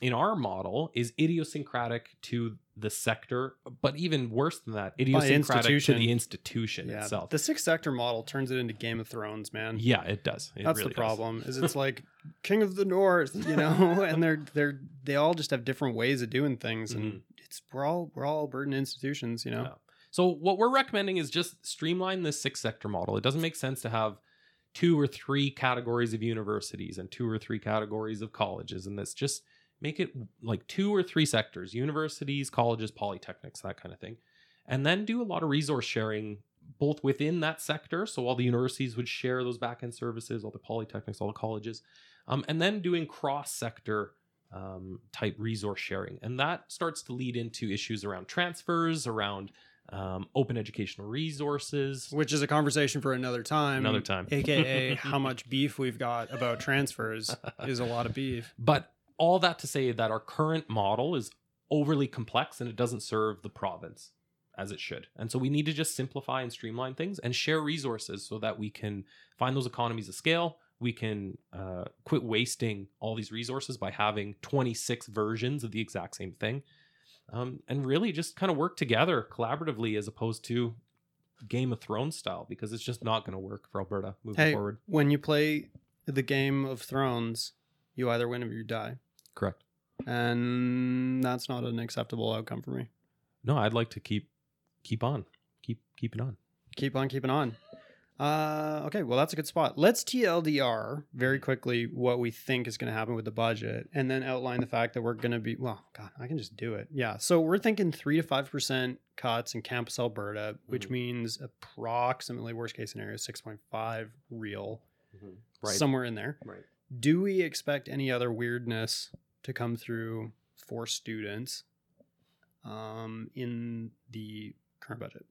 in our model is idiosyncratic to the sector, but even worse than that, idiosyncratic to the institution Yeah, itself. the six sector model turns it into Game of Thrones, man. yeah, it does. It That's really the does. problem. Is it's like King of the North, you know, and they're they're they all just have different ways of doing things, and Mhm. it's we're all we're all Albertan institutions, you know. Yeah. So what we're recommending is just streamline this six sector model. It doesn't make sense to have two or three categories of universities and two or three categories of colleges and this just make it like two or three sectors, universities, colleges, polytechnics, that kind of thing. And then do a lot of resource sharing both within that sector, so all the universities would share those back-end services, all the polytechnics, all the colleges, um, and then doing cross-sector um, type resource sharing. And that starts to lead into issues around transfers, around um, open educational resources. Which is a conversation for another time. Another time. AKA how much beef we've got about transfers is a lot of beef. But all that to say that our current model is overly complex and it doesn't serve the province as it should. And so we need to just simplify and streamline things and share resources so that we can find those economies of scale. We can uh, quit wasting all these resources by having 26 versions of the exact same thing. Um, and really just kind of work together collaboratively as opposed to Game of Thrones style because it's just not going to work for Alberta moving Hey, forward. when you play the Game of Thrones, you either win or you die. Correct. And that's not an acceptable outcome for me. No, I'd like to keep keep on, keep keep it on. Keep on keeping on. Uh, okay, well, that's a good spot. Let's TLDR very quickly what we think is going to happen with the budget and then outline the fact that we're going to be, well, God, I can just do it. Yeah. So we're thinking 3 to 5% cuts in Campus Alberta, which Mhm. means approximately, worst case scenario, 6.5 real, Right. somewhere in there. right. Do we expect any other weirdness to come through for students um, in the current budget?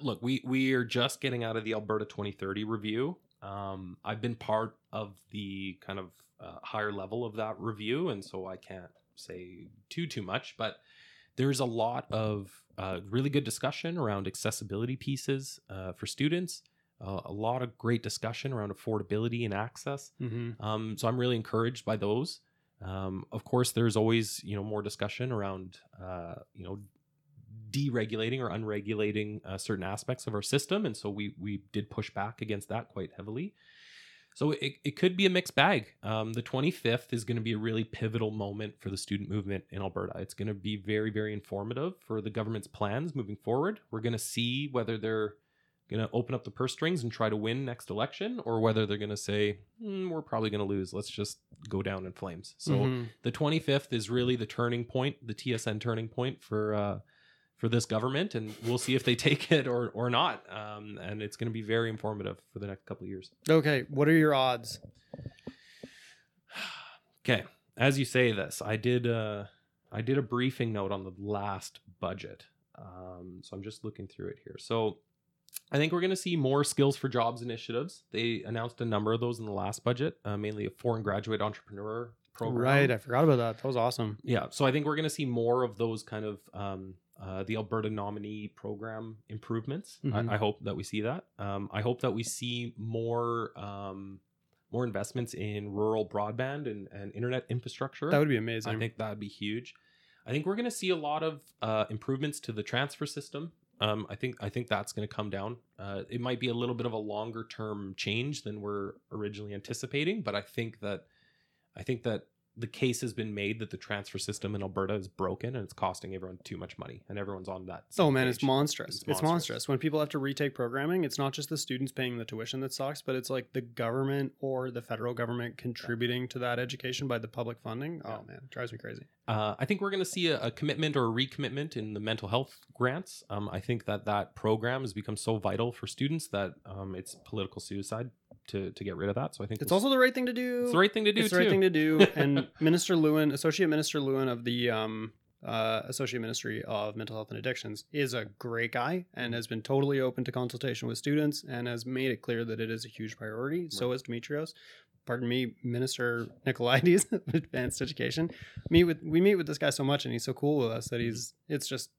look, we we are just getting out of the Alberta 2030 review. Um, I've been part of the kind of uh, higher level of that review, and so I can't say too too much. But there's a lot of uh, really good discussion around accessibility pieces uh, for students. Uh, a lot of great discussion around affordability and access. Mm-hmm. Um, so I'm really encouraged by those. Um, of course, there's always you know more discussion around uh, you know deregulating or unregulating uh, certain aspects of our system, and so we we did push back against that quite heavily. So it, it could be a mixed bag. Um, the 25th is going to be a really pivotal moment for the student movement in Alberta. It's going to be very, very informative for the government's plans moving forward. We're going to see whether they're going to open up the purse strings and try to win next election, or whether they're going to say, "Hmm, we're probably going to lose. Let's just go down in flames. So Mhm. the 25th is really the turning point, the TSN turning point for uh, for this government, and we'll see if they take it or or not. Um, and it's going to be very informative for the next couple of years. okay, what are your odds? Okay, as you say this, I did uh, I did a briefing note on the last budget, um, so I'm just looking through it here. So I think we're going to see more skills for jobs initiatives. They announced a number of those in the last budget, uh, mainly a foreign graduate entrepreneur program. Right, I forgot about that. That was awesome. Yeah, so I think we're going to see more of those kind of um, uh, the Alberta nominee program improvements. Mhm. I, I hope that we see that. Um, I hope that we see more um, more investments in rural broadband and, and internet infrastructure. That would be amazing. I think that would be huge. I think we're going to see a lot of uh, improvements to the transfer system. Um, I think I think that's going to come down. Uh, it might be a little bit of a longer term change than we're originally anticipating, but I think that I think that the case has been made that the transfer system in Alberta is broken and it's costing everyone too much money, and everyone's on that. Oh man, it's monstrous. It's It's monstrous. monstrous. When people have to retake programming, it's not just the students paying the tuition that sucks, but it's like the government or the federal government contributing to that education by the public funding. Oh Yeah. man, it drives me crazy. Uh, I think we're going to see a, a commitment or a recommitment in the mental health grants. Um, I think that that program has become so vital for students that um, it's political suicide to to get rid of that. So I think It's we'll- also the right thing to do. it's the right thing to do It's the too. right thing to do. And Minister Luan, Associate Minister Luan of the um, uh, Associate Ministry of Mental Health and Addictions, is a great guy and has been totally open to consultation with students and has made it clear that it is a huge priority. So is Demetrios. Pardon me, Minister Nicolaides of Advanced Education. Meet with we meet with this guy so much, and he's so cool with us that he's. It's just.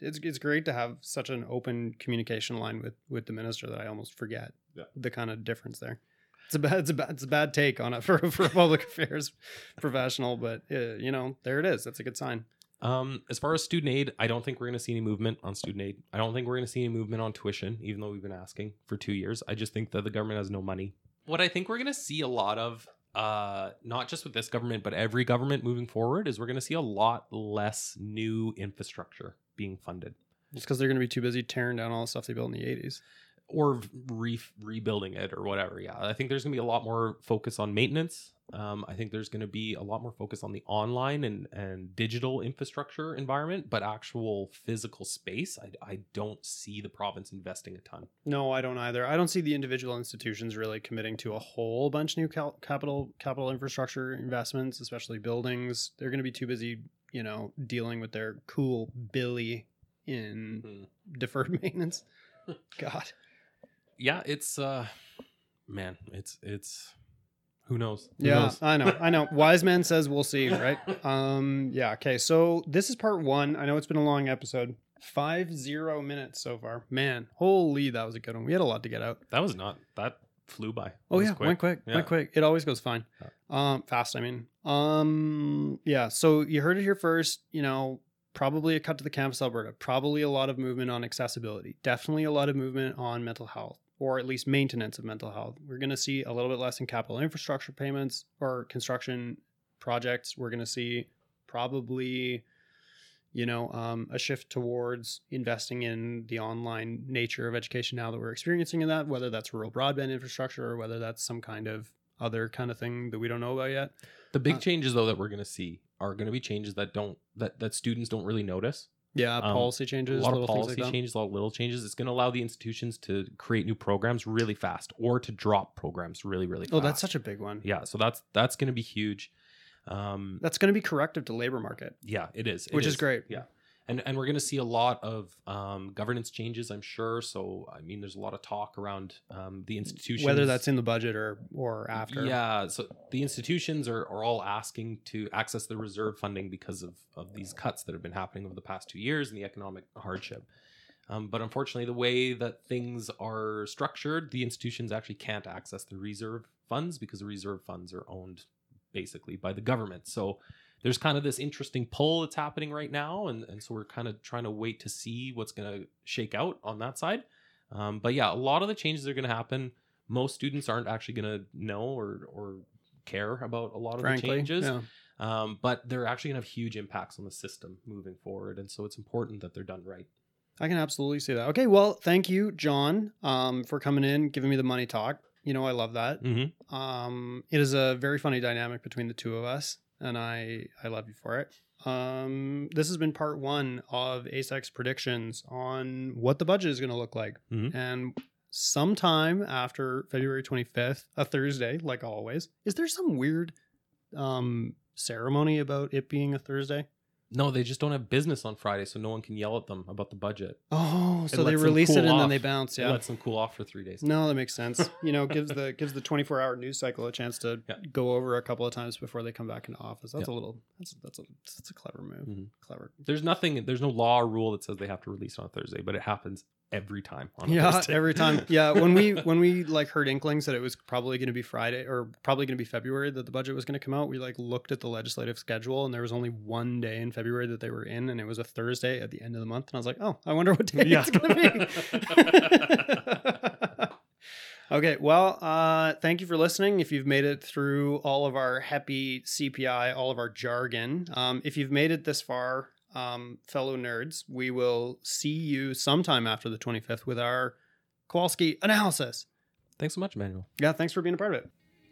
It's, it's great to have such an open communication line with, with the minister that I almost forget Yeah. the kind of difference there. It's a bad, it's a bad, it's a bad take on it for for a public affairs professional, but uh, you know, there it is. That's a good sign. Um, as far as student aid, I don't think we're going to see any movement on student aid. I don't think we're going to see any movement on tuition, even though we've been asking for two years. I just think that the government has no money. What I think we're going to see a lot of, uh, not just with this government, but every government moving forward, is we're going to see a lot less new infrastructure being funded Just because they're going to be too busy tearing down all the stuff they built in the '80s. or re- rebuilding it or whatever. Yeah, I think there's going to be a lot more focus on maintenance. Um, I think there's going to be a lot more focus on the online and, and digital infrastructure environment, but actual physical space, I, I don't see the province investing a ton. No, I don't either. I don't see the individual institutions really committing to a whole bunch of new cal- capital capital infrastructure investments, especially buildings. They're going to be too busy, you know, dealing with their cool Billy in Hmm. deferred maintenance. God. Yeah, it's uh, man, it's it's who knows? Who Yeah, knows? I know. I know. Wise man says we'll see, right? Um, yeah, okay. So this is part one. I know it's been a long episode. Five zero minutes so far. Man, holy, that was a good one. We had a lot to get out. that was not that flew by. Oh yeah, went quick, Yeah. went quick. It always goes fine. Um, fast. I mean, um, yeah. So you heard it here first. You know, probably a cut to the campus, Alberta. Probably a lot of movement on accessibility. Definitely a lot of movement on mental health, or at least maintenance of mental health. We're going to see a little bit less in capital infrastructure payments or construction projects. We're going to see probably you know um, a shift towards investing in the online nature of education now that we're experiencing in that whether that's rural broadband infrastructure or whether that's some kind of other kind of thing that we don't know about yet The big Uh, changes though that we're going to see are going to be changes that don't that that students don't really notice. yeah Um, policy changes a lot of policy like changes, a lot of little changes. It's going to allow the institutions to create new programs really fast, or to drop programs really, really fast. oh that's such a big one yeah. So that's that's going to be huge. Um, that's going to be corrective to labor market yeah, it is, It which is great Yeah, and and we're going to see a lot of um, governance changes, I'm sure. So I mean, there's a lot of talk around um, the institutions, Whether that's in the budget or or after. Yeah, so the institutions are, are all asking to access the reserve funding because of of these cuts that have been happening over the past two years and the economic hardship. Um, but unfortunately, the way that things are structured, the institutions actually can't access the reserve funds because the reserve funds are owned basically by the government. So there's kind of this interesting pull that's happening right now. And, and so we're kind of trying to wait to see what's going to shake out on that side. Um, but yeah, a lot of the changes are going to happen. Most students aren't actually going to know or, or care about a lot of Frankly, the changes. yeah. Um, but they're actually going to have huge impacts on the system moving forward. And so it's important that they're done right. I can absolutely see that. Okay, well, thank you, John, um, for coming in, giving me the money talk. You know, I love that. Mm-hmm. Um, it is a very funny dynamic between the two of us, and I I love you for it. Um, this has been part one of ASEC's predictions on what the budget is going to look like, Mhm. and sometime after February twenty fifth, a Thursday, like always. Is there some weird um ceremony about it being a Thursday? No, they just don't have business on Friday, so no one can yell at them about the budget. Oh, so they release cool it and then they bounce. It Yeah. lets them cool off for three days. No, that makes sense. You know, gives the gives the twenty four hour news cycle a chance to Yeah. go over a couple of times before they come back into office. That's Yeah. a little that's that's a that's a clever move. Mhm. Clever. There's nothing. There's no law or rule that says they have to release on a Thursday, but it happens every time. On Yeah, Thursday. every time. Yeah, when we when we like heard inklings that it was probably going to be Friday or probably going to be February that the budget was going to come out, we like looked at the legislative schedule and there was only one day in February that they were in, and it was a Thursday at the end of the month, and I was like, oh, I wonder what day Yeah. it's going to be. Okay, well, uh, thank you for listening. If you've made it through all of our happy CPI, all of our jargon, um, if you've made it this far, um, fellow nerds, we will see you sometime after the 25th with our Kowalski analysis. Thanks so much, Emmanuel. Yeah, thanks for being a part of it.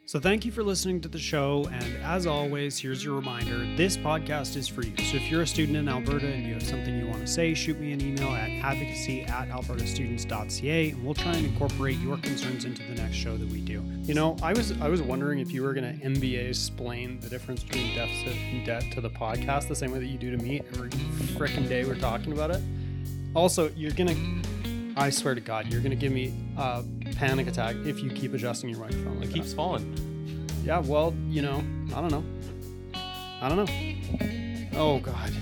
So, thank you for listening to the show. And as always, here's your reminder this podcast is for you. So, if you're a student in Alberta and you have something you want to say, shoot me an email at advocacy at albertastudents.ca and we'll try and incorporate your concerns into the next show that we do. You know, I was I was wondering if you were going to MBA explain the difference between deficit and debt to the podcast the same way that you do to me every freaking day we're talking about it. Also, you're going to, I swear to God, you're to give me a panic attack if you keep adjusting your microphone like It keeps falling. Yeah, well, you know, I don't know. I don't know. Oh, God.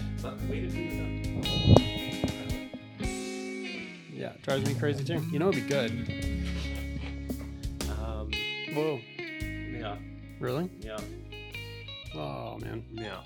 Yeah, it drives me crazy too. You know, it'd be good. Um, Whoa. yeah, Really? yeah, Oh, man. yeah.